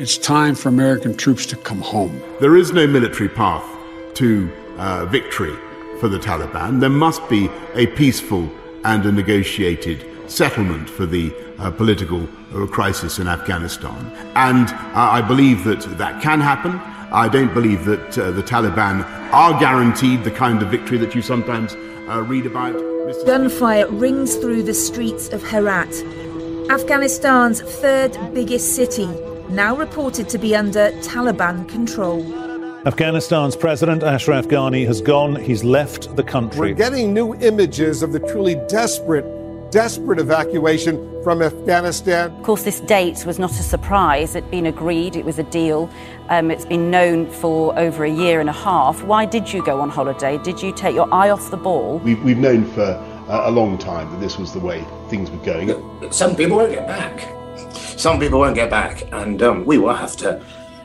It's time for American troops to come home. There is no military path to uh, victory for the Taliban. There must be a peaceful and a negotiated settlement for the uh, political uh, crisis in Afghanistan. And uh, I believe that that can happen. I don't believe that uh, the Taliban are guaranteed the kind of victory that you sometimes uh, read about. Mr. Gunfire rings through the streets of Herat, Afghanistan's third biggest city, now reported to be under Taliban control. Afghanistan's President Ashraf Ghani has gone. He's left the country. We're getting new images of the truly desperate, desperate evacuation from Afghanistan. Of course, this date was not a surprise. It'd been agreed, it was a deal. Um, it's been known for over a year and a half. Why did you go on holiday? Did you take your eye off the ball? We've, we've known for uh, a long time that this was the way things were going. Some people won't get back. Some people won't get back, and um, we will have to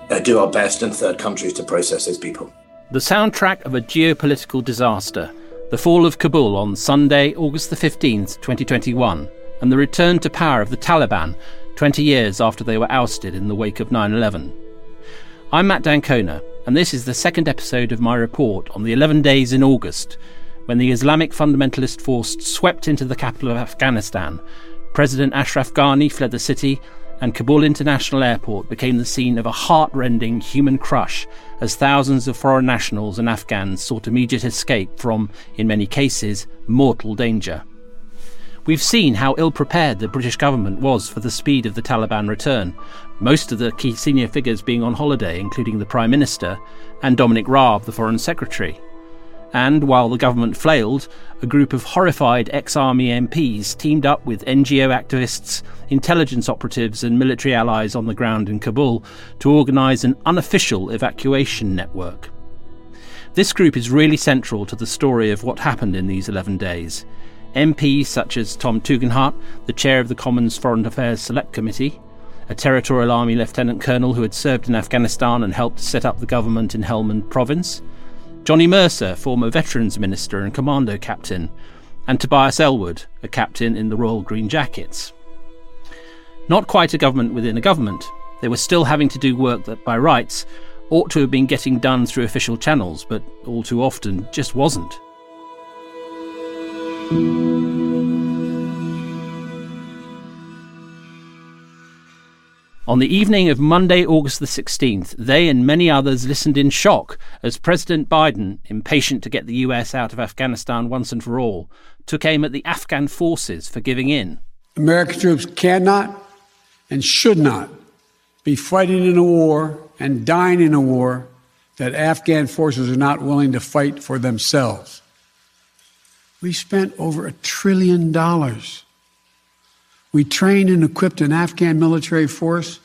uh, do our best in third countries to process those people. The soundtrack of a geopolitical disaster, the fall of Kabul on Sunday, August the 15th, 2021, and the return to power of the Taliban 20 years after they were ousted in the wake of 9 11. I'm Matt D'Ancona, and this is the second episode of my report on the 11 days in August when the Islamic fundamentalist force swept into the capital of Afghanistan. President Ashraf Ghani fled the city, and Kabul International Airport became the scene of a heart-rending human crush as thousands of foreign nationals and Afghans sought immediate escape from, in many cases, mortal danger. We've seen how ill prepared the British government was for the speed of the Taliban return, most of the key senior figures being on holiday, including the Prime Minister and Dominic Raab, the Foreign Secretary. And while the government flailed, a group of horrified ex army MPs teamed up with NGO activists, intelligence operatives, and military allies on the ground in Kabul to organise an unofficial evacuation network. This group is really central to the story of what happened in these 11 days. MPs such as Tom Tugendhat, the chair of the Commons Foreign Affairs Select Committee, a Territorial Army Lieutenant Colonel who had served in Afghanistan and helped set up the government in Helmand Province, Johnny Mercer, former Veterans Minister and Commando Captain, and Tobias Ellwood, a captain in the Royal Green Jackets. Not quite a government within a government, they were still having to do work that, by rights, ought to have been getting done through official channels, but all too often just wasn't. On the evening of Monday, August the 16th, they and many others listened in shock as President Biden, impatient to get the US out of Afghanistan once and for all, took aim at the Afghan forces for giving in. American troops cannot and should not be fighting in a war and dying in a war that Afghan forces are not willing to fight for themselves. We spent over a trillion dollars. We trained and equipped an Afghan military force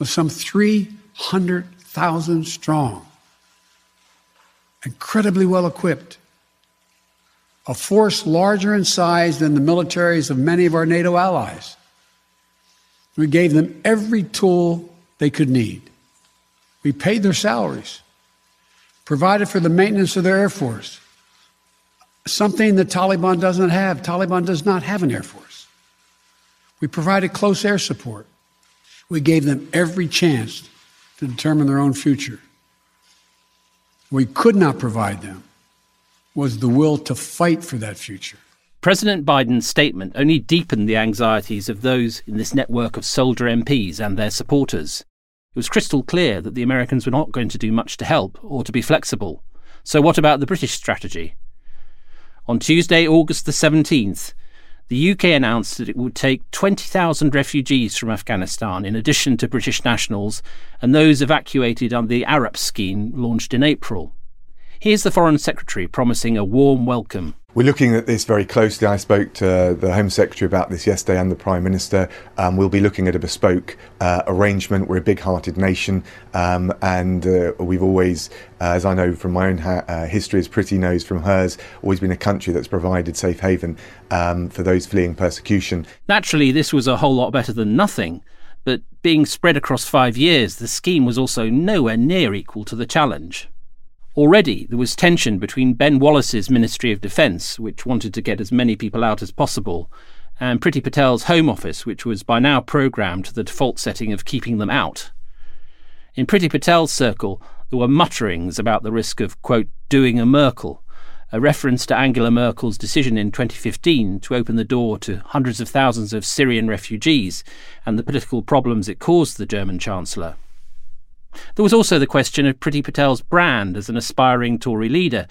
with some 300,000 strong, incredibly well equipped, a force larger in size than the militaries of many of our NATO allies. We gave them every tool they could need. We paid their salaries provided for the maintenance of their Air Force, something the Taliban doesn't have. Taliban does not have an Air Force. We provided close air support. We gave them every chance to determine their own future. We could not provide them was the will to fight for that future. President Biden's statement only deepened the anxieties of those in this network of soldier MPs and their supporters. It was crystal clear that the Americans were not going to do much to help or to be flexible. So, what about the British strategy? On Tuesday, August the 17th, the UK announced that it would take 20,000 refugees from Afghanistan in addition to British nationals and those evacuated under the ARAP scheme launched in April. Here's the Foreign Secretary promising a warm welcome. We're looking at this very closely. I spoke to the Home Secretary about this yesterday and the Prime Minister. Um, we'll be looking at a bespoke uh, arrangement. We're a big hearted nation, um, and uh, we've always, uh, as I know from my own ha- uh, history, as Priti knows from hers, always been a country that's provided safe haven um, for those fleeing persecution. Naturally, this was a whole lot better than nothing, but being spread across five years, the scheme was also nowhere near equal to the challenge. Already there was tension between Ben Wallace's Ministry of Defence, which wanted to get as many people out as possible, and Priti Patel's Home Office, which was by now programmed to the default setting of keeping them out. In Priti Patel's circle, there were mutterings about the risk of, quote, doing a Merkel, a reference to Angela Merkel's decision in 2015 to open the door to hundreds of thousands of Syrian refugees and the political problems it caused the German Chancellor. There was also the question of Priti Patel's brand as an aspiring Tory leader.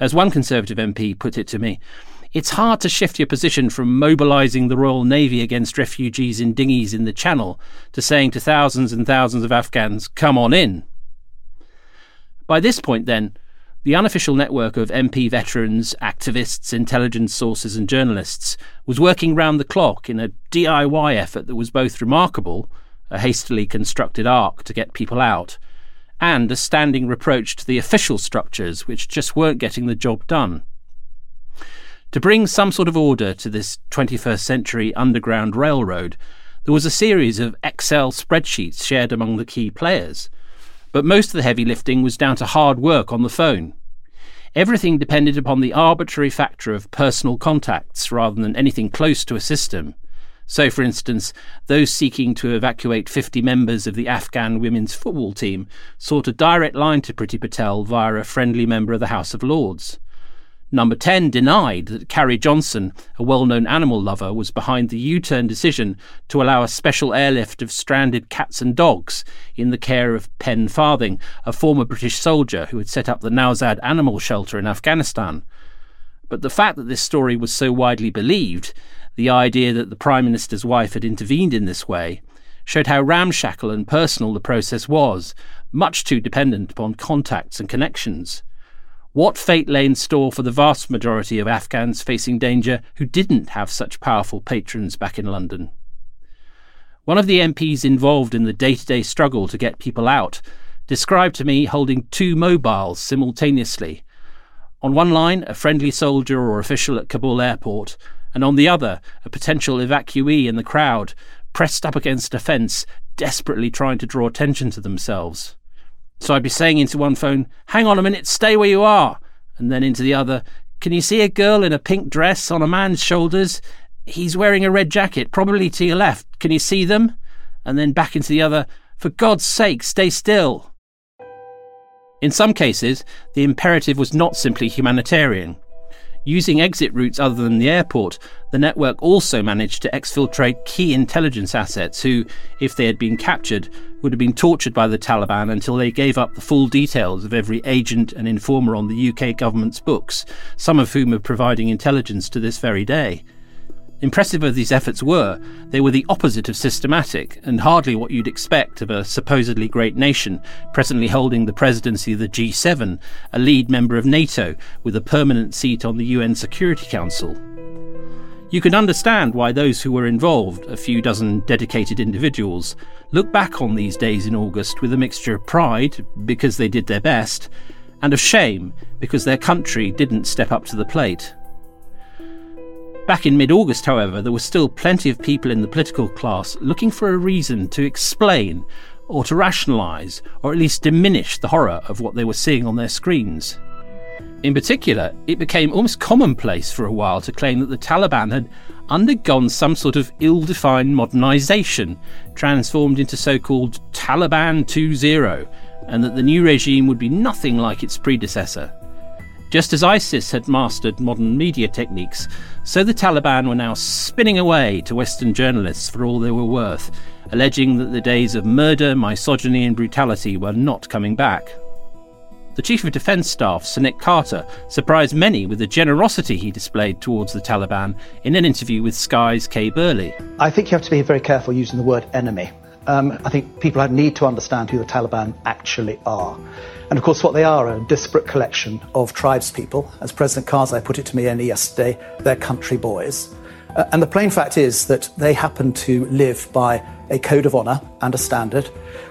As one Conservative MP put it to me, it's hard to shift your position from mobilising the Royal Navy against refugees in dinghies in the Channel to saying to thousands and thousands of Afghans, come on in. By this point, then, the unofficial network of MP veterans, activists, intelligence sources, and journalists was working round the clock in a DIY effort that was both remarkable a hastily constructed ark to get people out, and a standing reproach to the official structures which just weren't getting the job done. To bring some sort of order to this 21st century underground railroad, there was a series of Excel spreadsheets shared among the key players. But most of the heavy lifting was down to hard work on the phone. Everything depended upon the arbitrary factor of personal contacts rather than anything close to a system. So, for instance, those seeking to evacuate 50 members of the Afghan women's football team sought a direct line to Priti Patel via a friendly member of the House of Lords. Number 10 denied that Carrie Johnson, a well known animal lover, was behind the U turn decision to allow a special airlift of stranded cats and dogs in the care of Pen Farthing, a former British soldier who had set up the Nowzad Animal Shelter in Afghanistan. But the fact that this story was so widely believed the idea that the Prime Minister's wife had intervened in this way showed how ramshackle and personal the process was, much too dependent upon contacts and connections. What fate lay in store for the vast majority of Afghans facing danger who didn't have such powerful patrons back in London? One of the MPs involved in the day to day struggle to get people out described to me holding two mobiles simultaneously. On one line, a friendly soldier or official at Kabul airport, and on the other, a potential evacuee in the crowd, pressed up against a fence, desperately trying to draw attention to themselves. So I'd be saying into one phone, Hang on a minute, stay where you are. And then into the other, Can you see a girl in a pink dress on a man's shoulders? He's wearing a red jacket, probably to your left. Can you see them? And then back into the other, For God's sake, stay still. In some cases, the imperative was not simply humanitarian. Using exit routes other than the airport, the network also managed to exfiltrate key intelligence assets who, if they had been captured, would have been tortured by the Taliban until they gave up the full details of every agent and informer on the UK government's books, some of whom are providing intelligence to this very day. Impressive as these efforts were, they were the opposite of systematic, and hardly what you'd expect of a supposedly great nation presently holding the presidency of the G7, a lead member of NATO, with a permanent seat on the UN Security Council. You can understand why those who were involved, a few dozen dedicated individuals, look back on these days in August with a mixture of pride, because they did their best, and of shame, because their country didn't step up to the plate. Back in mid August, however, there were still plenty of people in the political class looking for a reason to explain or to rationalise, or at least diminish the horror of what they were seeing on their screens. In particular, it became almost commonplace for a while to claim that the Taliban had undergone some sort of ill defined modernisation, transformed into so called Taliban 2.0, and that the new regime would be nothing like its predecessor. Just as ISIS had mastered modern media techniques, so the Taliban were now spinning away to Western journalists for all they were worth, alleging that the days of murder, misogyny, and brutality were not coming back. The Chief of Defence Staff, Sir Nick Carter, surprised many with the generosity he displayed towards the Taliban in an interview with Sky's Kay Burley. I think you have to be very careful using the word enemy. Um, I think people need to understand who the Taliban actually are. And of course, what they are a disparate collection of tribespeople. As President Karzai put it to me only yesterday, they're country boys. Uh, and the plain fact is that they happen to live by a code of honour and a standard,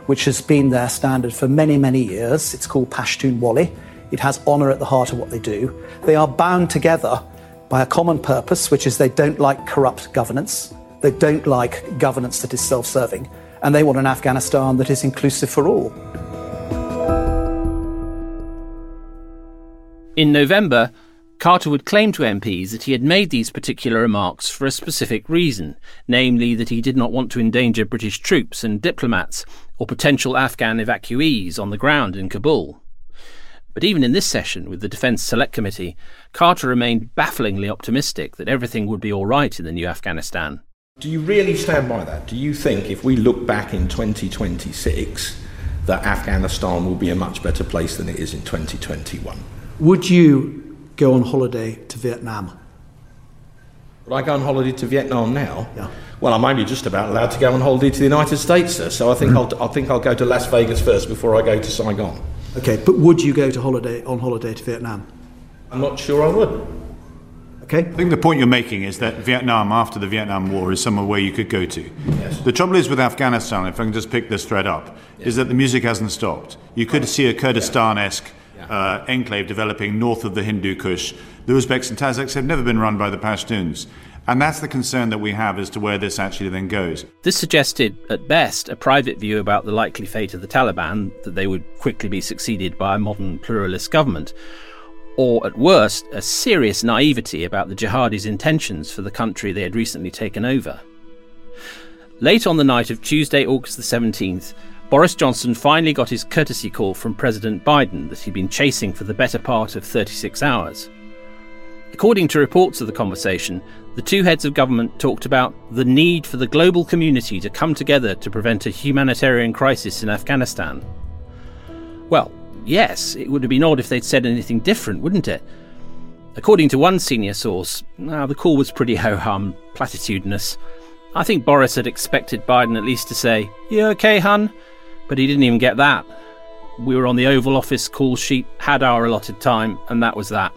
which has been their standard for many, many years. It's called Pashtunwali. It has honour at the heart of what they do. They are bound together by a common purpose, which is they don't like corrupt governance, they don't like governance that is self serving, and they want an Afghanistan that is inclusive for all. In November, Carter would claim to MPs that he had made these particular remarks for a specific reason, namely that he did not want to endanger British troops and diplomats or potential Afghan evacuees on the ground in Kabul. But even in this session with the Defence Select Committee, Carter remained bafflingly optimistic that everything would be all right in the new Afghanistan. Do you really stand by that? Do you think if we look back in 2026 that Afghanistan will be a much better place than it is in 2021? Would you go on holiday to Vietnam? Would I go on holiday to Vietnam now? Yeah. Well, I'm only just about allowed to go on holiday to the United States, sir. So I think Mm. I'll, I think I'll go to Las Vegas first before I go to Saigon. Okay, but would you go to holiday on holiday to Vietnam? I'm not sure I would. Okay. I think the point you're making is that Vietnam, after the Vietnam War, is somewhere where you could go to. Yes. The trouble is with Afghanistan, if I can just pick this thread up, is that the music hasn't stopped. You could see a Kurdistan esque uh, enclave developing north of the Hindu Kush. The Uzbeks and Tajiks have never been run by the Pashtuns. And that's the concern that we have as to where this actually then goes. This suggested, at best, a private view about the likely fate of the Taliban, that they would quickly be succeeded by a modern pluralist government, or at worst, a serious naivety about the jihadis' intentions for the country they had recently taken over. Late on the night of Tuesday, August the 17th, Boris Johnson finally got his courtesy call from President Biden that he'd been chasing for the better part of 36 hours. According to reports of the conversation, the two heads of government talked about the need for the global community to come together to prevent a humanitarian crisis in Afghanistan. Well, yes, it would have been odd if they'd said anything different, wouldn't it? According to one senior source, now the call was pretty ho hum, platitudinous. I think Boris had expected Biden at least to say, You okay, hun? But he didn't even get that. We were on the Oval Office call sheet, had our allotted time, and that was that.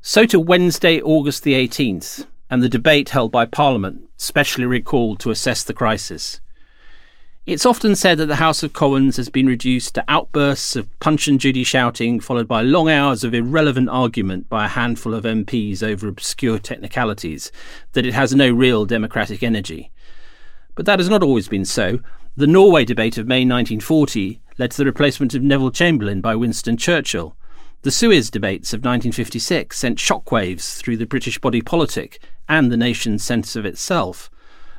So to Wednesday, August the 18th, and the debate held by Parliament, specially recalled to assess the crisis. It's often said that the House of Commons has been reduced to outbursts of Punch and Judy shouting, followed by long hours of irrelevant argument by a handful of MPs over obscure technicalities, that it has no real democratic energy. But that has not always been so. The Norway debate of May 1940 led to the replacement of Neville Chamberlain by Winston Churchill. The Suez debates of 1956 sent shockwaves through the British body politic and the nation's sense of itself.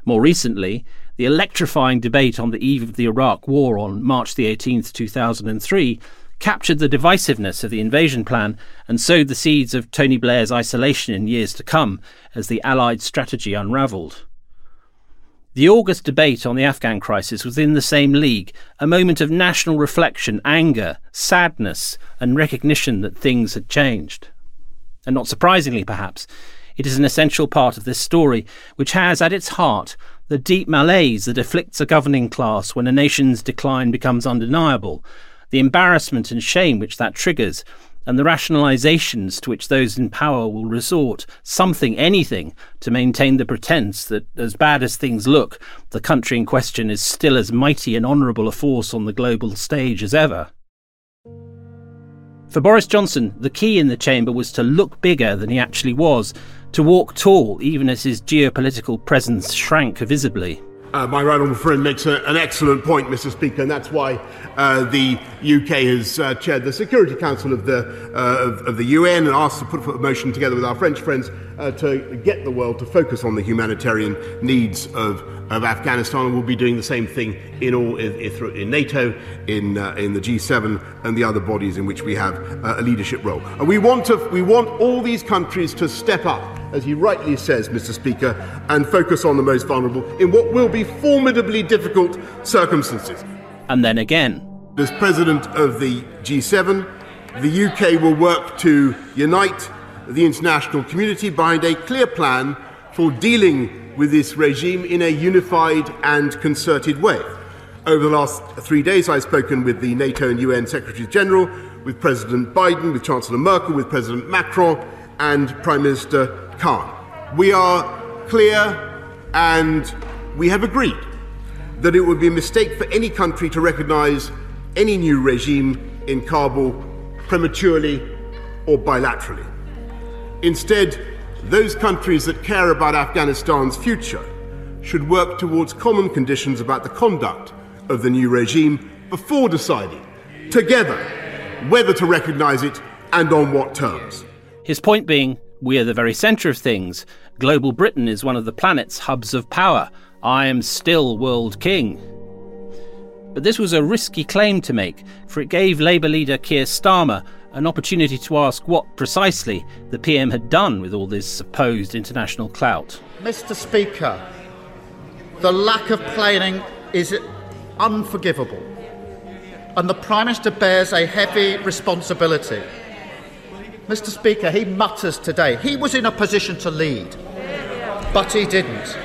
More recently, the electrifying debate on the eve of the Iraq War on March the 18th, 2003, captured the divisiveness of the invasion plan and sowed the seeds of Tony Blair's isolation in years to come as the Allied strategy unravelled. The August debate on the Afghan crisis was in the same league, a moment of national reflection, anger, sadness, and recognition that things had changed. And not surprisingly, perhaps, it is an essential part of this story, which has at its heart the deep malaise that afflicts a governing class when a nation's decline becomes undeniable, the embarrassment and shame which that triggers, and the rationalizations to which those in power will resort, something, anything, to maintain the pretense that, as bad as things look, the country in question is still as mighty and honourable a force on the global stage as ever. For Boris Johnson, the key in the chamber was to look bigger than he actually was, to walk tall, even as his geopolitical presence shrank visibly. Uh, my right honourable friend makes a, an excellent point, Mr. Speaker, and that's why uh, the UK has uh, chaired the Security Council of the, uh, of, of, the UN and asked to put a motion together with our French friends uh, to get the world to focus on the humanitarian needs of, of Afghanistan. And we'll be doing the same thing in, all, in, in NATO, in, uh, in the G7, and the other bodies in which we have a leadership role. And we want, to, we want all these countries to step up as he rightly says, Mr. Speaker, and focus on the most vulnerable in what will be formidably difficult circumstances. And then again. As President of the G7, the UK will work to unite the international community behind a clear plan for dealing with this regime in a unified and concerted way. Over the last three days, I've spoken with the NATO and UN Secretaries General, with President Biden, with Chancellor Merkel, with President Macron, and Prime Minister Khan. We are clear and we have agreed that it would be a mistake for any country to recognize any new regime in Kabul prematurely or bilaterally. Instead, those countries that care about Afghanistan's future should work towards common conditions about the conduct of the new regime before deciding, together, whether to recognize it and on what terms. His point being we are the very centre of things. Global Britain is one of the planet's hubs of power. I am still world king. But this was a risky claim to make, for it gave Labour leader Keir Starmer an opportunity to ask what precisely the PM had done with all this supposed international clout. Mr. Speaker, the lack of planning is unforgivable, and the Prime Minister bears a heavy responsibility. Mr. Speaker, he mutters today. He was in a position to lead, but he didn't.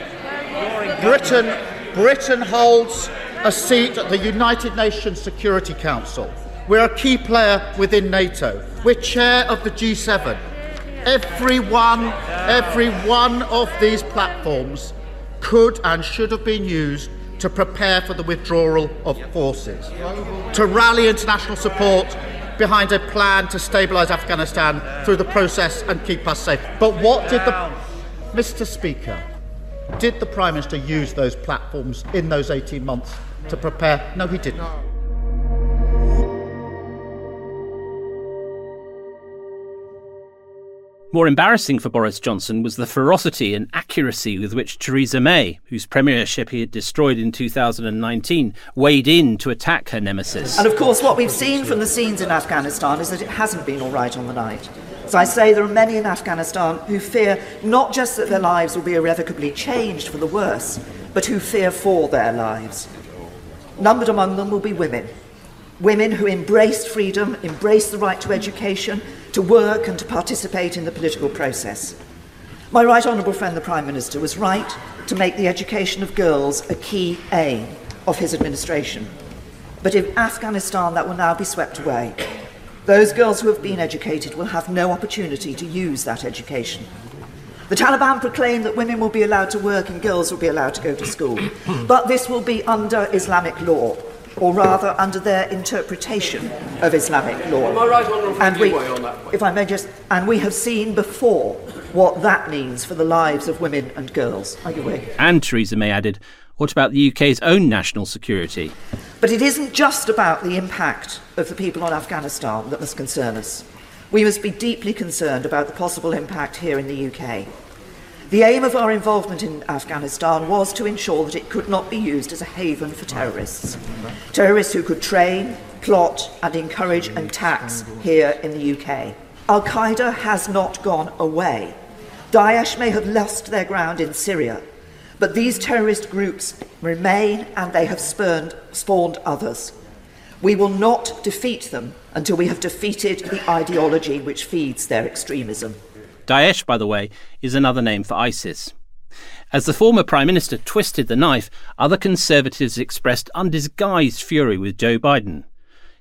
Britain, Britain holds a seat at the United Nations Security Council. We're a key player within NATO. We're chair of the G7. Every one, every one of these platforms could and should have been used to prepare for the withdrawal of forces, to rally international support behind a plan to stabilise Afghanistan through the process and keep us safe. But what did the. Mr. Speaker, did the Prime Minister use those platforms in those 18 months to prepare? No, he didn't. More embarrassing for Boris Johnson was the ferocity and accuracy with which Theresa May, whose premiership he had destroyed in 2019, weighed in to attack her nemesis. And of course, what we've seen from the scenes in Afghanistan is that it hasn't been all right on the night. As I say, there are many in Afghanistan who fear not just that their lives will be irrevocably changed for the worse, but who fear for their lives. Numbered among them will be women. Women who embraced freedom, embraced the right to education, to work and to participate in the political process. My right honourable friend, the Prime Minister, was right to make the education of girls a key aim of his administration. But in Afghanistan, that will now be swept away. Those girls who have been educated will have no opportunity to use that education. The Taliban proclaim that women will be allowed to work and girls will be allowed to go to school. But this will be under Islamic law or rather under their interpretation of Islamic law. Right and we, if I may just, and we have seen before what that means for the lives of women and girls. Are you with? And Theresa May added, what about the UK's own national security? But it isn't just about the impact of the people on Afghanistan that must concern us. We must be deeply concerned about the possible impact here in the UK. The aim of our involvement in Afghanistan was to ensure that it could not be used as a haven for terrorists. Terrorists who could train, plot, and encourage attacks here in the UK. Al Qaeda has not gone away. Daesh may have lost their ground in Syria, but these terrorist groups remain and they have spurned, spawned others. We will not defeat them until we have defeated the ideology which feeds their extremism. Daesh, by the way, is another name for ISIS. As the former Prime Minister twisted the knife, other Conservatives expressed undisguised fury with Joe Biden.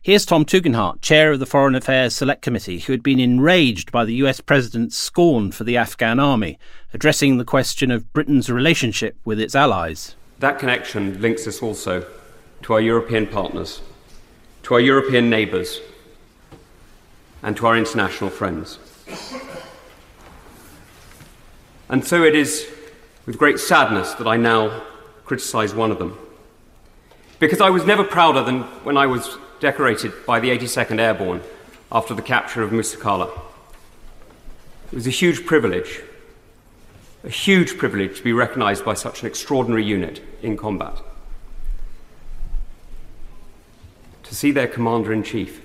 Here's Tom Tugendhat, chair of the Foreign Affairs Select Committee, who had been enraged by the US president's scorn for the Afghan army, addressing the question of Britain's relationship with its allies. That connection links us also to our European partners, to our European neighbours, and to our international friends. And so it is with great sadness that I now criticise one of them. Because I was never prouder than when I was decorated by the 82nd Airborne after the capture of Musa Qala. It was a huge privilege, a huge privilege to be recognised by such an extraordinary unit in combat. To see their commander in chief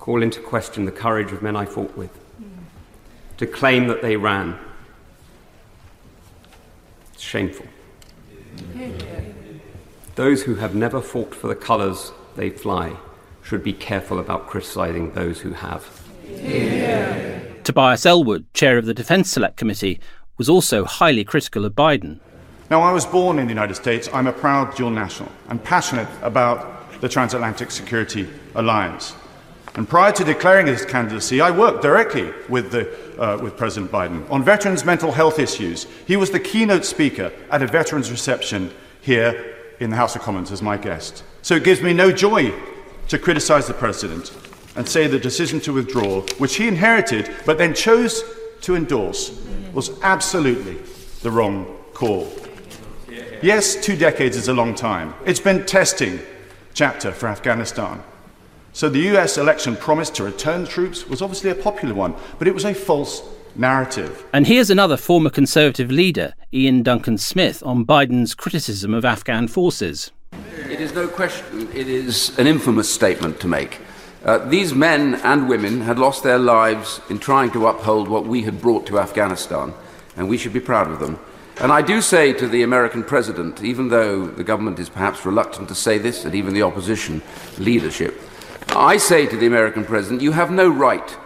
call into question the courage of men I fought with, to claim that they ran. It's shameful. Those who have never fought for the colours they fly should be careful about criticising those who have. Yeah. Tobias Ellwood, chair of the Defence Select Committee, was also highly critical of Biden. Now, I was born in the United States. I'm a proud dual national. I'm passionate about the transatlantic security alliance. And prior to declaring his candidacy, I worked directly with, the, uh, with President Biden on veterans' mental health issues. He was the keynote speaker at a veterans' reception here in the House of Commons as my guest. So it gives me no joy to criticize the president and say the decision to withdraw, which he inherited but then chose to endorse, was absolutely the wrong call. Yes, two decades is a long time. It's been testing chapter for Afghanistan. So the US election promise to return troops was obviously a popular one, but it was a false narrative. And here's another former Conservative leader, Iain Duncan Smith, on Biden's criticism of Afghan forces. It is no question, it is an infamous statement to make. Uh, these men and women had lost their lives in trying to uphold what we had brought to Afghanistan, and we should be proud of them. And I do say to the American president, even though the government is perhaps reluctant to say this, and even the opposition leadership, I say to the American president, you have no right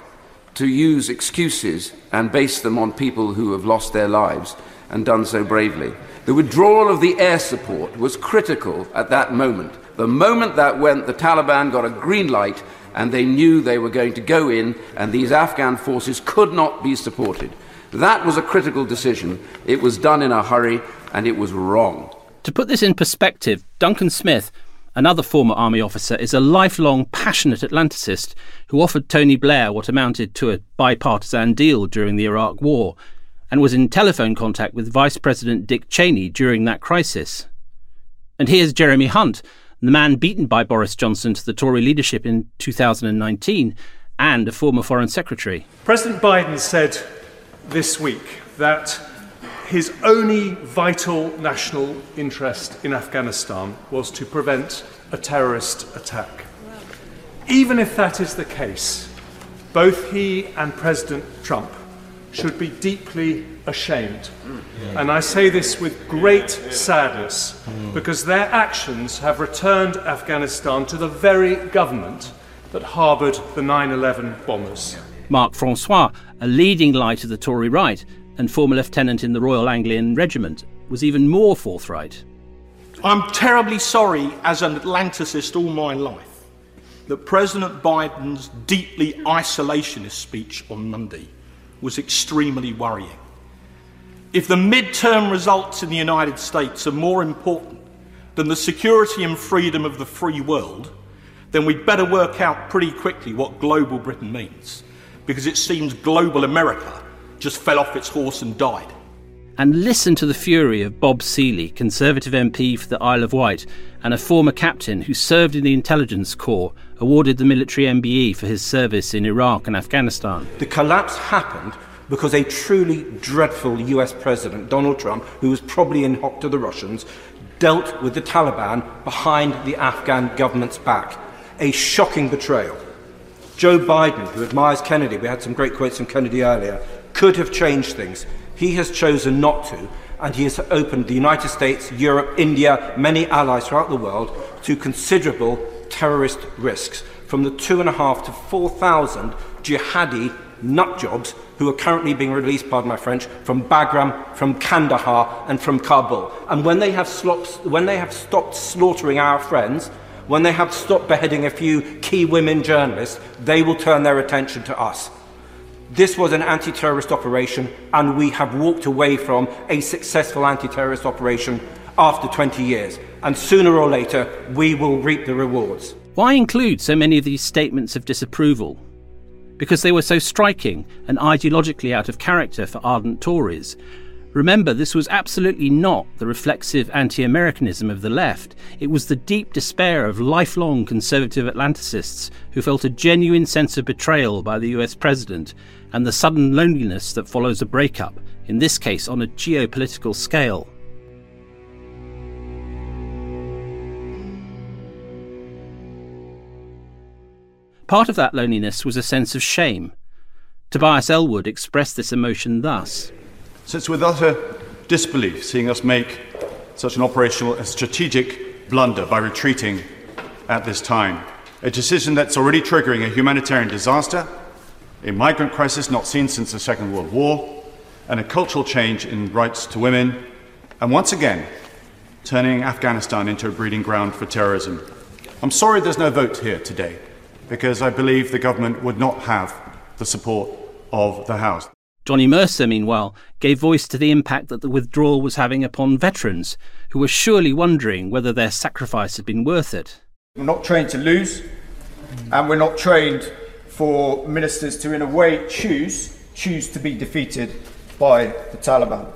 to use excuses and base them on people who have lost their lives and done so bravely. The withdrawal of the air support was critical at that moment. The moment that went, the Taliban got a green light and they knew they were going to go in and these Afghan forces could not be supported. That was a critical decision. It was done in a hurry and it was wrong. To put this in perspective, Duncan Smith Another former army officer is a lifelong passionate Atlanticist who offered Tony Blair what amounted to a bipartisan deal during the Iraq War and was in telephone contact with Vice President Dick Cheney during that crisis. And here's Jeremy Hunt, the man beaten by Boris Johnson to the Tory leadership in 2019 and a former Foreign Secretary. President Biden said this week that his only vital national interest in Afghanistan was to prevent a terrorist attack. Even if that is the case, both he and President Trump should be deeply ashamed. And I say this with great sadness because their actions have returned Afghanistan to the very government that harboured the 9 11 bombers. Mark Francois, a leading light of the Tory right, and former lieutenant in the Royal Anglian Regiment, was even more forthright. I'm terribly sorry, as an Atlanticist all my life, that President Biden's deeply isolationist speech on Monday was extremely worrying. If the midterm results in the United States are more important than the security and freedom of the free world, then we'd better work out pretty quickly what global Britain means, because it seems global America just fell off its horse and died. And listen to the fury of Bob Seely, Conservative MP for the Isle of Wight, and a former captain who served in the intelligence corps, awarded the military MBE for his service in Iraq and Afghanistan. The collapse happened because a truly dreadful US President, Donald Trump, who was probably in hock to the Russians, dealt with the Taliban behind the Afghan government's back. A shocking betrayal. Joe Biden, who admires Kennedy, we had some great quotes from Kennedy earlier, could have changed things. He has chosen not to, and he has opened the United States, Europe, India, many allies throughout the world to considerable terrorist risks. From the two and a half to four thousand jihadi nutjobs who are currently being released, pardon my French, from Bagram, from Kandahar, and from Kabul. And when they have, slopped, when they have stopped slaughtering our friends, when they have stopped beheading a few key women journalists, they will turn their attention to us. This was an anti terrorist operation, and we have walked away from a successful anti terrorist operation after 20 years. And sooner or later, we will reap the rewards. Why include so many of these statements of disapproval? because they were so striking and ideologically out of character for ardent Tories. Remember, this was absolutely not the reflexive anti Americanism of the left. It was the deep despair of lifelong conservative Atlanticists who felt a genuine sense of betrayal by the US president and the sudden loneliness that follows a breakup, in this case on a geopolitical scale. Part of that loneliness was a sense of shame. Tobias Ellwood expressed this emotion thus it's with utter disbelief seeing us make such an operational and strategic blunder by retreating at this time. A decision that's already triggering a humanitarian disaster, a migrant crisis not seen since the Second World War, and a cultural change in rights to women, and once again, turning Afghanistan into a breeding ground for terrorism. I'm sorry there's no vote here today because I believe the government would not have the support of the House. Johnny Mercer, meanwhile, gave voice to the impact that the withdrawal was having upon veterans, who were surely wondering whether their sacrifice had been worth it. We're not trained to lose, and we're not trained for ministers to, in a way, choose choose to be defeated by the Taliban.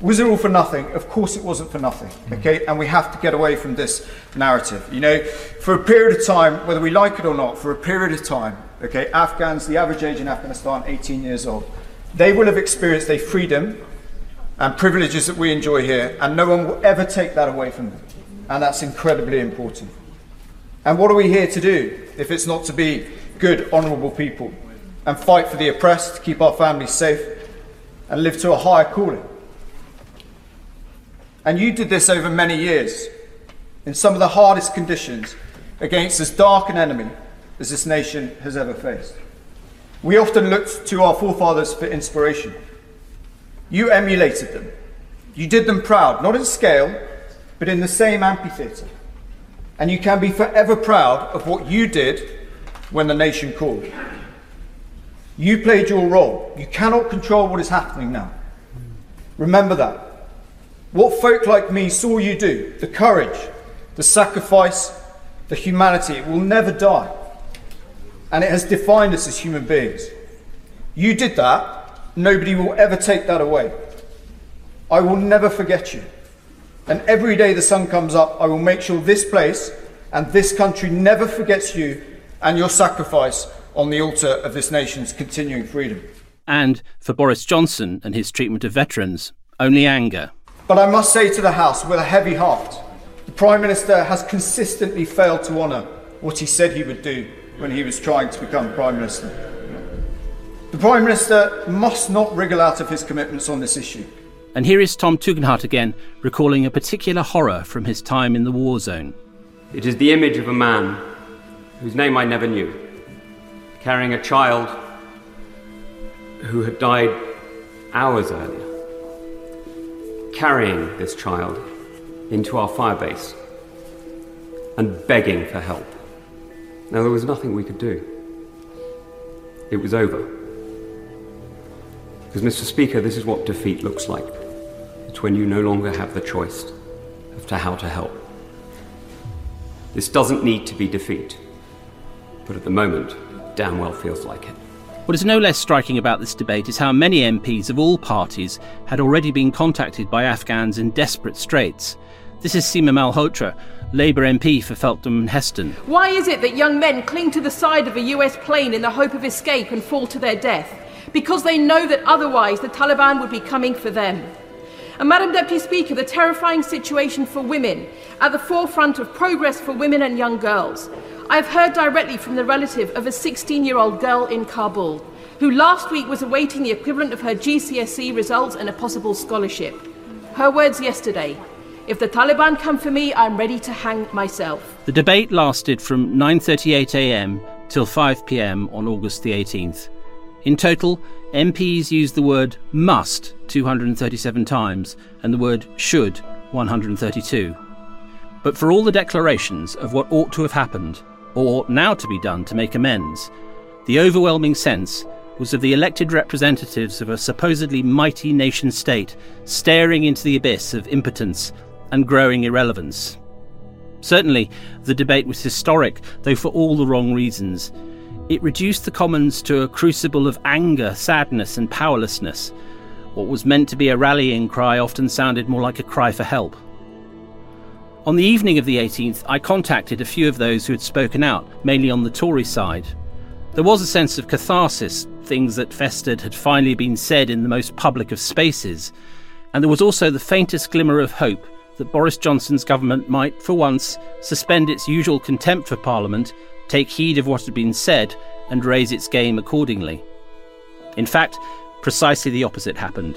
Was it all for nothing? Of course it wasn't for nothing. Mm. Okay, and we have to get away from this narrative. You know, for a period of time, whether we like it or not, for a period of time, okay, Afghans, the average age in Afghanistan, 18 years old, they will have experienced a freedom and privileges that we enjoy here, and no one will ever take that away from them. And that's incredibly important. And what are we here to do if it's not to be good, honourable people and fight for the oppressed, keep our families safe, and live to a higher calling? And you did this over many years, in some of the hardest conditions, against as dark an enemy as this nation has ever faced. We often looked to our forefathers for inspiration. You emulated them. You did them proud, not in scale, but in the same amphitheatre. And you can be forever proud of what you did when the nation called. You played your role. You cannot control what is happening now. Remember that. What folk like me saw you do, the courage, the sacrifice, the humanity, it will never die. And it has defined us as human beings. You did that. Nobody will ever take that away. I will never forget you. And every day the sun comes up, I will make sure this place and this country never forgets you and your sacrifice on the altar of this nation's continuing freedom. And for Boris Johnson and his treatment of veterans, only anger. But I must say to the House with a heavy heart the Prime Minister has consistently failed to honour what he said he would do when he was trying to become Prime Minister. The Prime Minister must not wriggle out of his commitments on this issue. And here is Tom Tugendhat again, recalling a particular horror from his time in the war zone. It is the image of a man whose name I never knew, carrying a child who had died hours earlier, carrying this child into our firebase and begging for help. Now, there was nothing we could do. It was over. Because, Mr. Speaker, this is what defeat looks like. It's when you no longer have the choice of to how to help. This doesn't need to be defeat, but at the moment, it damn well feels like it. What is no less striking about this debate is how many MPs of all parties had already been contacted by Afghans in desperate straits. This is Seema Malhotra, Labour MP for Feltham and Heston. Why is it that young men cling to the side of a US plane in the hope of escape and fall to their death? Because they know that otherwise the Taliban would be coming for them. And, Madam Deputy Speaker, the terrifying situation for women at the forefront of progress for women and young girls. I've heard directly from the relative of a 16 year old girl in Kabul who last week was awaiting the equivalent of her GCSE results and a possible scholarship. Her words yesterday if the Taliban come for me, I'm ready to hang myself. The debate lasted from 9:38 a.m. till 5 p.m. on August the 18th. In total, MPs used the word must 237 times and the word should 132. But for all the declarations of what ought to have happened, or ought now to be done to make amends, the overwhelming sense was of the elected representatives of a supposedly mighty nation state staring into the abyss of impotence and growing irrelevance. Certainly, the debate was historic, though for all the wrong reasons. It reduced the Commons to a crucible of anger, sadness, and powerlessness. What was meant to be a rallying cry often sounded more like a cry for help. On the evening of the 18th, I contacted a few of those who had spoken out, mainly on the Tory side. There was a sense of catharsis, things that festered had finally been said in the most public of spaces, and there was also the faintest glimmer of hope that Boris Johnson's government might, for once, suspend its usual contempt for Parliament, take heed of what had been said, and raise its game accordingly. In fact, precisely the opposite happened.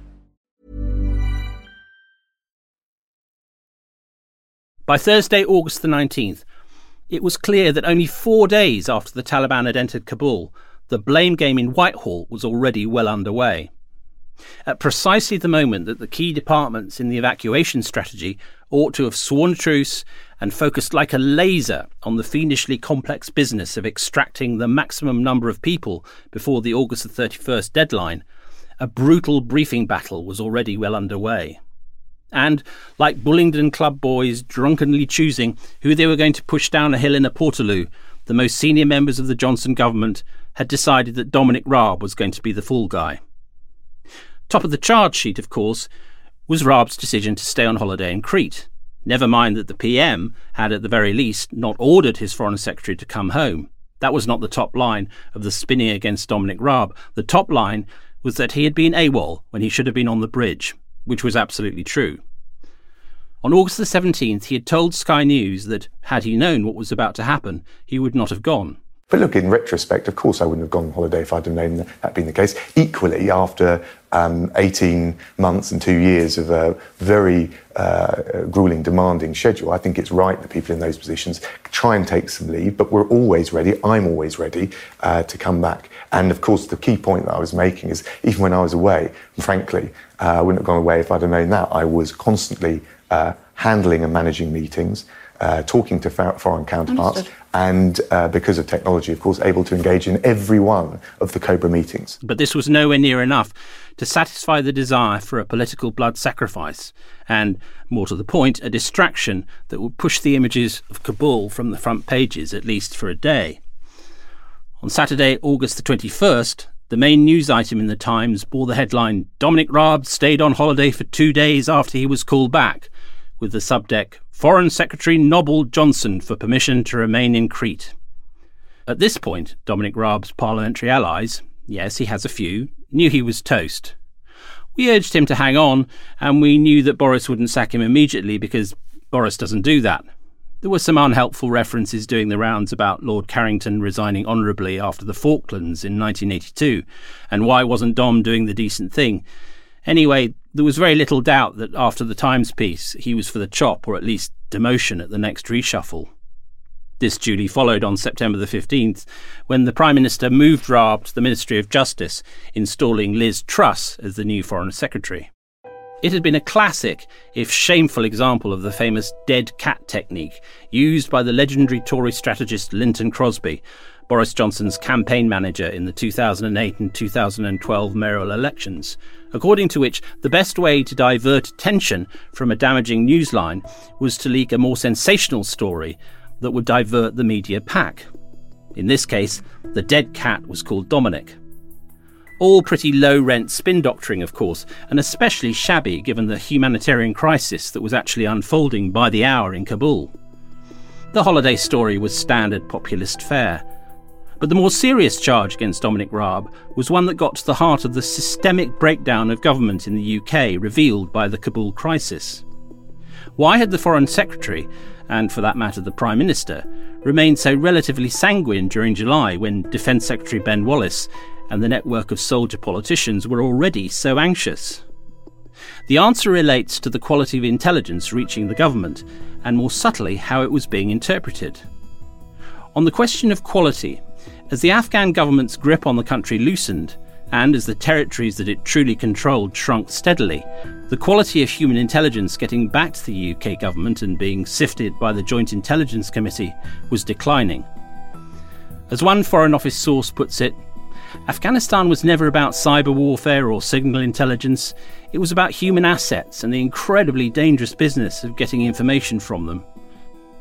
By Thursday, August the 19th, it was clear that only four days after the Taliban had entered Kabul, the blame game in Whitehall was already well underway. At precisely the moment that the key departments in the evacuation strategy ought to have sworn truce and focused like a laser on the fiendishly complex business of extracting the maximum number of people before the August the 31st deadline, a brutal briefing battle was already well underway. And, like Bullingdon Club boys drunkenly choosing who they were going to push down a hill in a Portaloo, the most senior members of the Johnson government had decided that Dominic Raab was going to be the fool guy. Top of the charge sheet, of course, was Raab's decision to stay on holiday in Crete. Never mind that the PM had, at the very least, not ordered his Foreign Secretary to come home. That was not the top line of the spinning against Dominic Raab. The top line was that he had been AWOL when he should have been on the bridge, which was absolutely true. On August the 17th, he had told Sky News that, had he known what was about to happen, he would not have gone. But look, in retrospect, of course, I wouldn't have gone on holiday if I'd have known that had been the case. Equally, after um, 18 months and two years of a very uh, grueling, demanding schedule, I think it's right that people in those positions try and take some leave, but we're always ready. I'm always ready uh, to come back. And of course, the key point that I was making is even when I was away, frankly, uh, I wouldn't have gone away if I'd have known that. I was constantly uh, handling and managing meetings, uh, talking to foreign counterparts, Understood. and uh, because of technology, of course, able to engage in every one of the Cobra meetings. But this was nowhere near enough to satisfy the desire for a political blood sacrifice, and, more to the point, a distraction that would push the images of Kabul from the front pages, at least for a day. On Saturday, August the 21st, the main news item in the Times bore the headline Dominic Raab stayed on holiday for two days after he was called back, with the subdeck Foreign Secretary nobbled Johnson for permission to remain in Crete. At this point, Dominic Raab's parliamentary allies, yes, he has a few, knew he was toast. We urged him to hang on, and we knew that Boris wouldn't sack him immediately because Boris doesn't do that. There were some unhelpful references doing the rounds about Lord Carrington resigning honourably after the Falklands in 1982, and why wasn't Dom doing the decent thing? Anyway, there was very little doubt that after the Times piece, he was for the chop or at least demotion at the next reshuffle. This duly followed on September the 15th, when the Prime Minister moved Raab to the Ministry of Justice, installing Liz Truss as the new Foreign Secretary. It had been a classic, if shameful, example of the famous dead cat technique used by the legendary Tory strategist Lynton Crosby, Boris Johnson's campaign manager in the 2008 and 2012 mayoral elections, according to which the best way to divert attention from a damaging newsline was to leak a more sensational story that would divert the media pack. In this case, the dead cat was called Dominic. All pretty low rent spin doctoring, of course, and especially shabby given the humanitarian crisis that was actually unfolding by the hour in Kabul. The holiday story was standard populist fare. But the more serious charge against Dominic Raab was one that got to the heart of the systemic breakdown of government in the UK revealed by the Kabul crisis. Why had the Foreign Secretary, and for that matter the Prime Minister, remained so relatively sanguine during July when Defence Secretary Ben Wallace and the network of soldier politicians were already so anxious? The answer relates to the quality of intelligence reaching the government, and more subtly, how it was being interpreted. On the question of quality, as the Afghan government's grip on the country loosened, and as the territories that it truly controlled shrunk steadily, the quality of human intelligence getting back to the UK government and being sifted by the Joint Intelligence Committee was declining. As one Foreign Office source puts it, Afghanistan was never about cyber warfare or signal intelligence, it was about human assets and the incredibly dangerous business of getting information from them.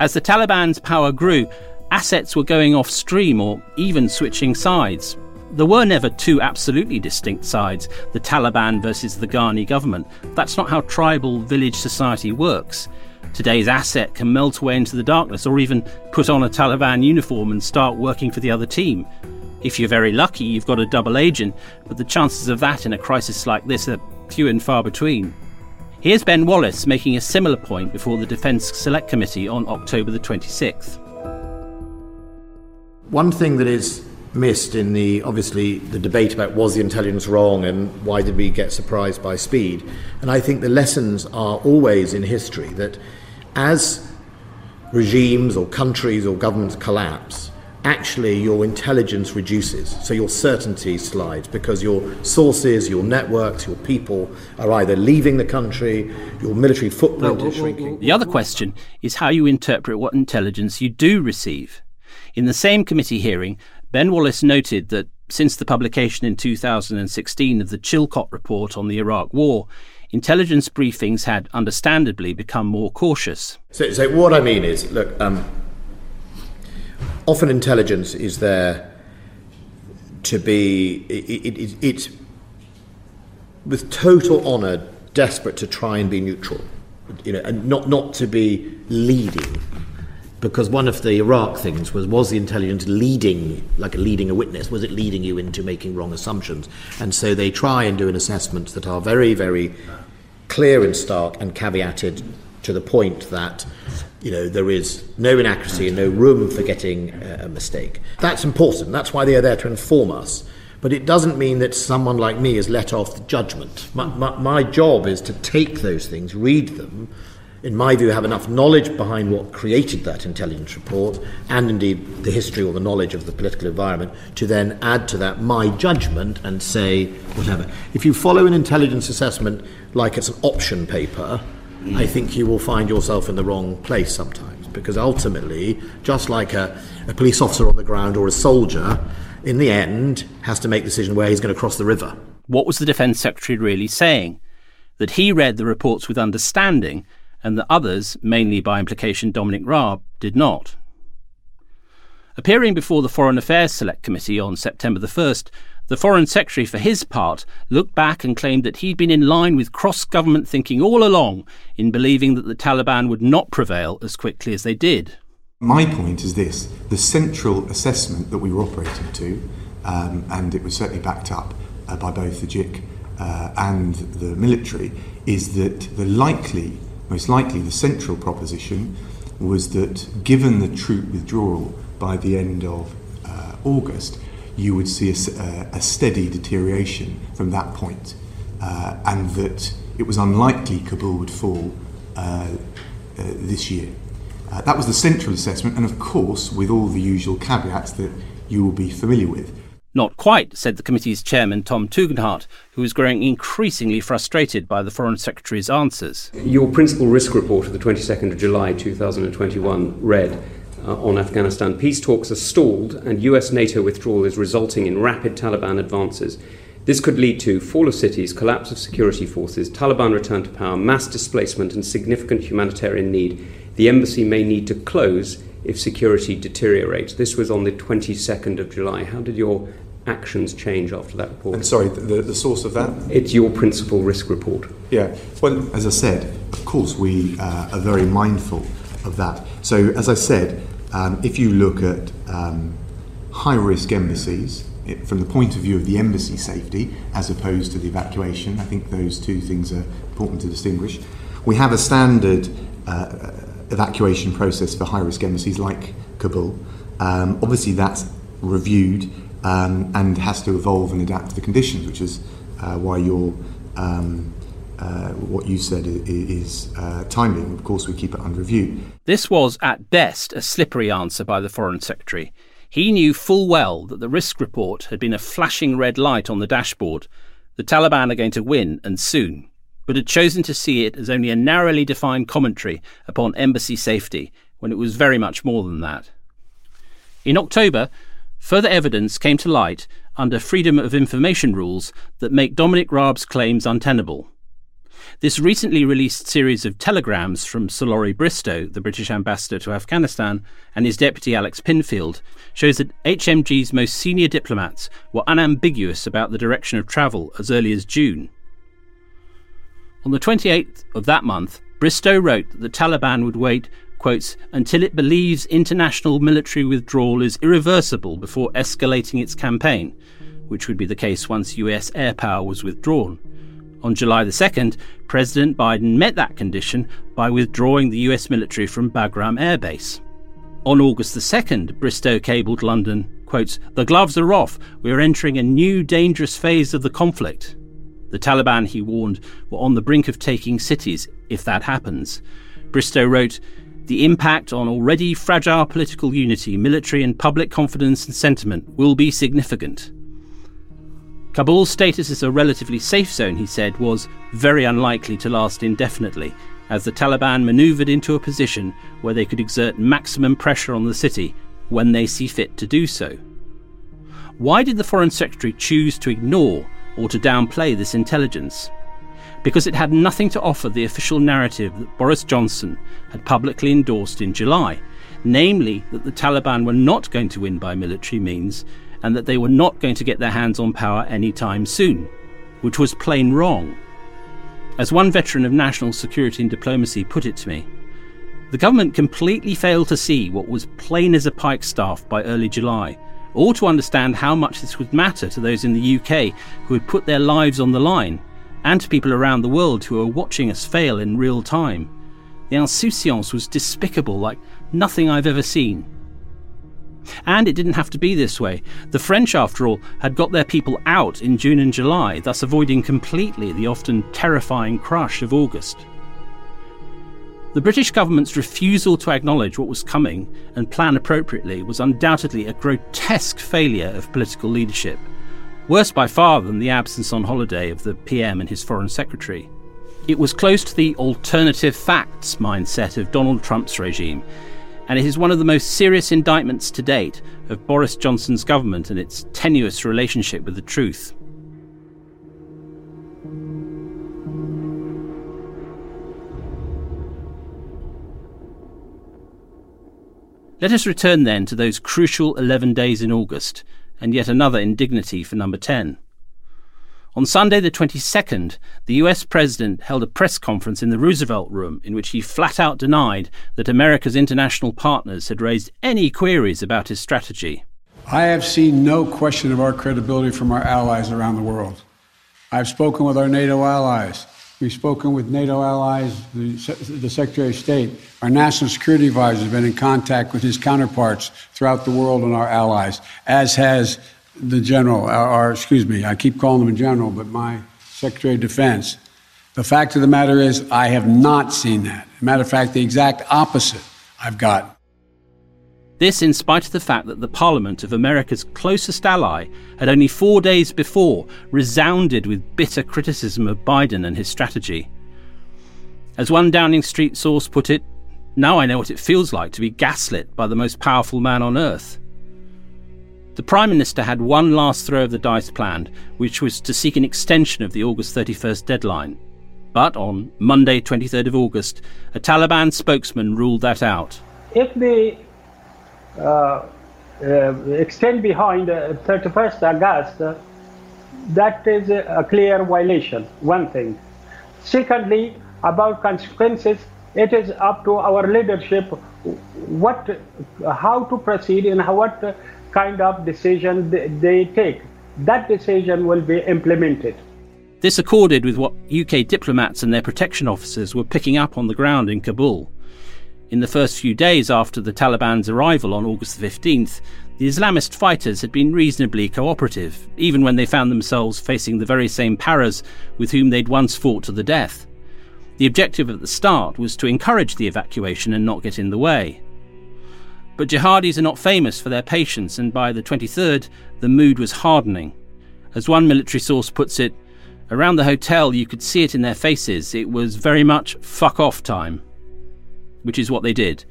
As the Taliban's power grew, assets were going off stream or even switching sides, there were never two absolutely distinct sides, the Taliban versus the Ghani government. That's not how tribal village society works. Today's asset can melt away into the darkness or even put on a Taliban uniform and start working for the other team. If you're very lucky, you've got a double agent, but the chances of that in a crisis like this are few and far between. Here's Ben Wallace making a similar point before the Defence Select Committee on October the 26th. One thing that is missed in the obviously the debate about was the intelligence wrong and why did we get surprised by speed and i think the lessons are always in history that as regimes or countries or governments collapse actually your intelligence reduces. So your certainty slides because your sources your networks your people are either leaving the country your military footprint is shrinking. the other question is how you interpret what intelligence you do receive in the same committee hearing Ben Wallace noted that since the publication in 2016 of the Chilcot report on the Iraq War, intelligence briefings had understandably become more cautious. So, so what I mean is, look, um, often intelligence is there to be, it, it, it, it with total honour, desperate to try and be neutral, you know, and not, not to be leading because one of the Iraq things was was the intelligence leading, like leading a witness, was it leading you into making wrong assumptions? And so they try and do an assessment that are very, very clear and stark and caveated to the point that you know there is no inaccuracy and no room for getting a mistake. That's important. That's why they are there to inform us. But it doesn't mean that someone like me is let off the judgment. My, my, my job is to take those things, read them, in my view, have enough knowledge behind what created that intelligence report and indeed the history or the knowledge of the political environment to then add to that my judgment and say whatever. If you follow an intelligence assessment like it's an option paper, mm. I think you will find yourself in the wrong place sometimes because ultimately, just like a, a police officer on the ground or a soldier, in the end, has to make the decision where he's going to cross the river. What was the Defence Secretary really saying? That he read the reports with understanding and the others, mainly by implication Dominic Raab, did not. Appearing before the Foreign Affairs Select Committee on September the 1st, the Foreign Secretary, for his part, looked back and claimed that he'd been in line with cross government thinking all along in believing that the Taliban would not prevail as quickly as they did. My point is this the central assessment that we were operating to, um, and it was certainly backed up uh, by both the JIC uh, and the military is that the likely, most likely the central proposition, was that given the troop withdrawal by the end of uh, August, you would see a, uh, a, steady deterioration from that point, uh, and that it was unlikely Kabul would fall uh, uh this year. Uh, that was the central assessment, and of course, with all the usual caveats that you will be familiar with. Not quite, said the committee's chairman Tom Tugendhat, who was growing increasingly frustrated by the Foreign Secretary's answers. Your principal risk report of the 22nd of July 2021 read uh, on Afghanistan peace talks are stalled and US NATO withdrawal is resulting in rapid Taliban advances. This could lead to fall of cities, collapse of security forces, Taliban return to power, mass displacement, and significant humanitarian need. The embassy may need to close if security deteriorates. This was on the 22nd of July. How did your actions change after that report? And sorry, the, the source of that? It's your principal risk report. Yeah. Well, as I said, of course, we uh, are very mindful of that. So, as I said, um, if you look at um, high risk embassies, it, from the point of view of the embassy safety as opposed to the evacuation, I think those two things are important to distinguish. We have a standard uh, evacuation process for high risk embassies like Kabul. Um, obviously, that's reviewed um, and has to evolve and adapt to the conditions, which is uh, why your um, uh, what you said is uh, timing. Of course, we keep it under review. This was, at best, a slippery answer by the Foreign Secretary. He knew full well that the risk report had been a flashing red light on the dashboard. The Taliban are going to win, and soon but had chosen to see it as only a narrowly defined commentary upon embassy safety when it was very much more than that. In October, further evidence came to light under Freedom of Information rules that make Dominic Raab's claims untenable. This recently released series of telegrams from Laurie Bristow, the British ambassador to Afghanistan, and his deputy Alex Pinfield shows that HMG's most senior diplomats were unambiguous about the direction of travel as early as June. On the 28th of that month, Bristow wrote that the Taliban would wait, quotes, until it believes international military withdrawal is irreversible before escalating its campaign, which would be the case once US air power was withdrawn. On July the 2nd, President Biden met that condition by withdrawing the US military from Bagram Air Base. On August the 2nd, Bristow cabled London, quotes, The gloves are off. We are entering a new dangerous phase of the conflict. The Taliban, he warned, were on the brink of taking cities if that happens. Bristow wrote, The impact on already fragile political unity, military and public confidence and sentiment will be significant. Kabul's status as a relatively safe zone, he said, was very unlikely to last indefinitely, as the Taliban manoeuvred into a position where they could exert maximum pressure on the city when they see fit to do so. Why did the Foreign Secretary choose to ignore or to downplay this intelligence, because it had nothing to offer the official narrative that Boris Johnson had publicly endorsed in July, namely that the Taliban were not going to win by military means and that they were not going to get their hands on power anytime soon, which was plain wrong. As one veteran of national security and diplomacy put it to me, the government completely failed to see what was plain as a pikestaff by early July or to understand how much this would matter to those in the UK who had put their lives on the line, and to people around the world who are watching us fail in real time. The insouciance was despicable, like nothing I've ever seen. And it didn't have to be this way. The French, after all, had got their people out in June and July, thus avoiding completely the often terrifying crush of August. The British government's refusal to acknowledge what was coming and plan appropriately was undoubtedly a grotesque failure of political leadership, worse by far than the absence on holiday of the PM and his Foreign Secretary. It was close to the alternative facts mindset of Donald Trump's regime, and it is one of the most serious indictments to date of Boris Johnson's government and its tenuous relationship with the truth. Let us return then to those crucial 11 days in August, and yet another indignity for number 10. On Sunday, the 22nd, the US President held a press conference in the Roosevelt Room in which he flat out denied that America's international partners had raised any queries about his strategy. I have seen no question of our credibility from our allies around the world. I've spoken with our NATO allies. We've spoken with NATO allies, the, the, Secretary of State. Our national security advisor has been in contact with his counterparts throughout the world and our allies, as has the general, or, excuse me, I keep calling him a general, but my Secretary of Defense. The fact of the matter is, I have not seen that. matter of fact, the exact opposite I've got. This, in spite of the fact that the Parliament of America's closest ally had only four days before resounded with bitter criticism of Biden and his strategy. As one Downing Street source put it, now I know what it feels like to be gaslit by the most powerful man on earth. The Prime Minister had one last throw of the dice planned, which was to seek an extension of the August 31st deadline. But on Monday, 23rd of August, a Taliban spokesman ruled that out. If they Uh, uh, extend behind uh, 31st August, uh, that is a clear violation, one thing. Secondly, about consequences, it is up to our leadership what, how to proceed and what kind of decision they take. That decision will be implemented. This accorded with what UK diplomats and their protection officers were picking up on the ground in Kabul. In the first few days after the Taliban's arrival on August 15th, the Islamist fighters had been reasonably cooperative, even when they found themselves facing the very same paras with whom they'd once fought to the death. The objective at the start was to encourage the evacuation and not get in the way. But jihadis are not famous for their patience, and by the 23rd, the mood was hardening. As one military source puts it, around the hotel you could see it in their faces, it was very much fuck off time which is what they did.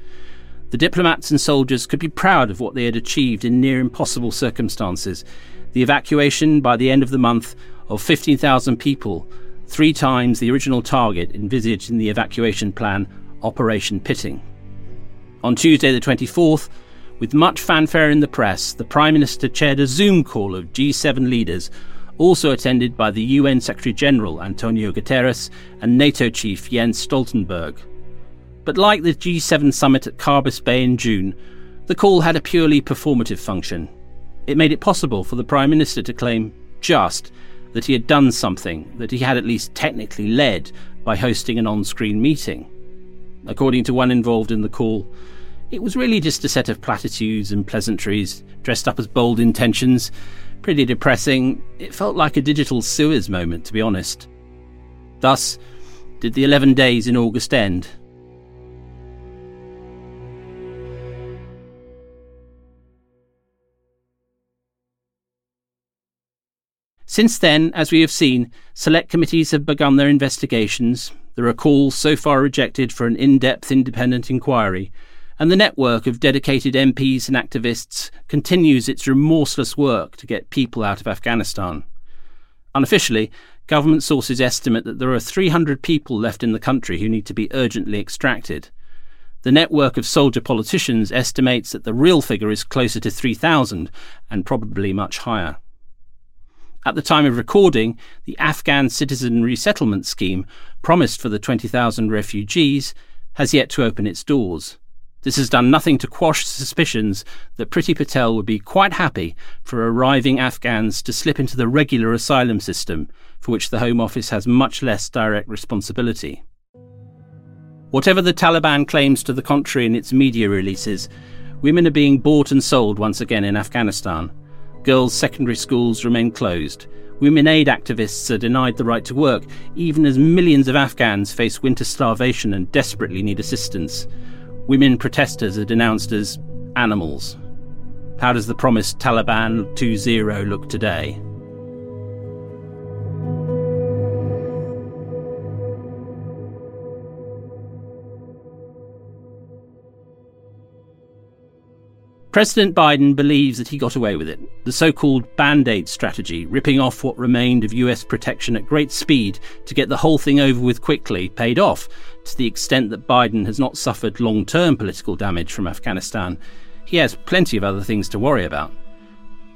The diplomats and soldiers could be proud of what they had achieved in near impossible circumstances. The evacuation by the end of the month of 15,000 people, three times the original target envisaged in the evacuation plan, Operation Pitting. On Tuesday, the 24th, with much fanfare in the press, the Prime Minister chaired a Zoom call of G7 leaders, also attended by the UN Secretary General Antonio Guterres and NATO Chief Jens Stoltenberg. But like the G7 summit at Carbis Bay in June, the call had a purely performative function. It made it possible for the Prime Minister to claim just that he had done something that he had at least technically led by hosting an on screen meeting. According to one involved in the call, it was really just a set of platitudes and pleasantries dressed up as bold intentions. Pretty depressing. It felt like a digital Suez moment, to be honest. Thus, did the 11 days in August end, Since then, as we have seen, select committees have begun their investigations. There are calls so far rejected for an in depth independent inquiry, and the network of dedicated MPs and activists continues its remorseless work to get people out of Afghanistan. Unofficially, government sources estimate that there are 300 people left in the country who need to be urgently extracted. The network of soldier politicians estimates that the real figure is closer to 3,000 and probably much higher. At the time of recording, the Afghan Citizen Resettlement Scheme, promised for the 20,000 refugees, has yet to open its doors. This has done nothing to quash suspicions that Priti Patel would be quite happy for arriving Afghans to slip into the regular asylum system, for which the Home Office has much less direct responsibility. Whatever the Taliban claims to the contrary in its media releases, women are being bought and sold once again in Afghanistan. Girls' secondary schools remain closed. Women aid activists are denied the right to work, even as millions of Afghans face winter starvation and desperately need assistance. Women protesters are denounced as animals. How does the promised Taliban 2.0 look today? President Biden believes that he got away with it. The so called band aid strategy, ripping off what remained of US protection at great speed to get the whole thing over with quickly, paid off to the extent that Biden has not suffered long term political damage from Afghanistan. He has plenty of other things to worry about.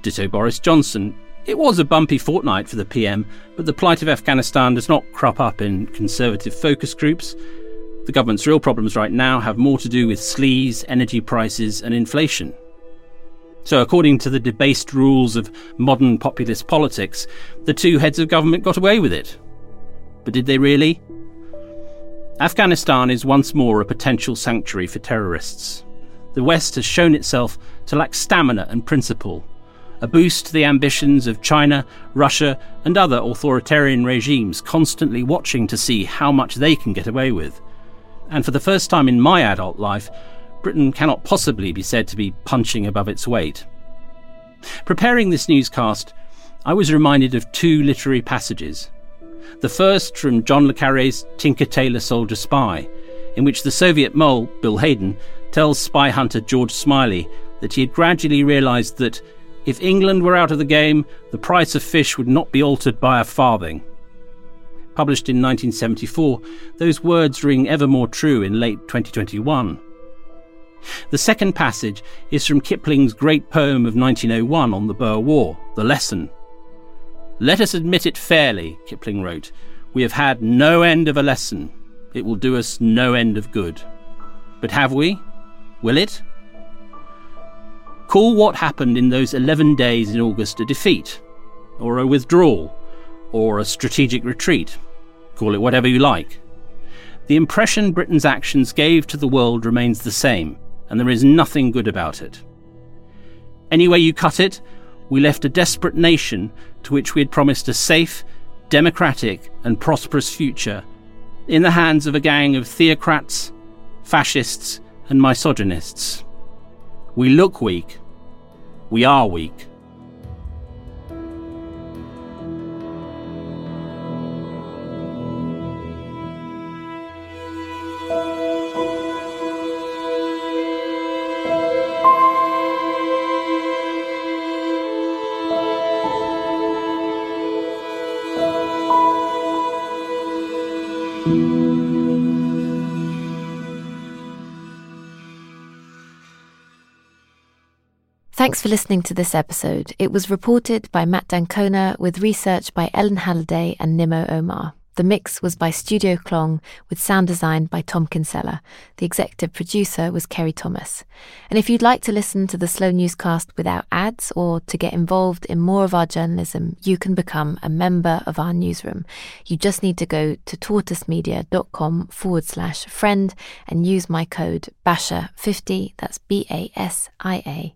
Ditto Boris Johnson. It was a bumpy fortnight for the PM, but the plight of Afghanistan does not crop up in conservative focus groups. The government's real problems right now have more to do with sleaze, energy prices, and inflation. So, according to the debased rules of modern populist politics, the two heads of government got away with it. But did they really? Afghanistan is once more a potential sanctuary for terrorists. The West has shown itself to lack stamina and principle, a boost to the ambitions of China, Russia, and other authoritarian regimes constantly watching to see how much they can get away with. And for the first time in my adult life, Britain cannot possibly be said to be punching above its weight. Preparing this newscast, I was reminded of two literary passages. The first from John le Carre's Tinker Tailor Soldier Spy, in which the Soviet mole, Bill Haydon, tells spy hunter George Smiley that he had gradually realised that if England were out of the game, the price of fish would not be altered by a farthing. Published in 1974, those words ring ever more true in late 2021. The second passage is from Kipling's great poem of 1901 on the Boer War, The Lesson. Let us admit it fairly, Kipling wrote. We have had no end of a lesson. It will do us no end of good. But have we? Will it? Call what happened in those 11 days in August a defeat, or a withdrawal, or a strategic retreat. Call it whatever you like. The impression Britain's actions gave to the world remains the same and there is nothing good about it. Any way you cut it, we left a desperate nation to which we had promised a safe, democratic, and prosperous future in the hands of a gang of theocrats, fascists, and misogynists. We look weak. We are weak. Thanks for listening to this episode. It was reported by Matt D'Ancona with research by Ellen Halliday and Nimmo Omar. The mix was by Studio Klong with sound design by Tom Kinsella. The executive producer was Kerry Thomas. And if you'd like to listen to the Slow Newscast without ads or to get involved in more of our journalism, you can become a member of our newsroom. You just need to go to tortoisemedia.com forward slash friend and use my code BASIA50, that's B A S I A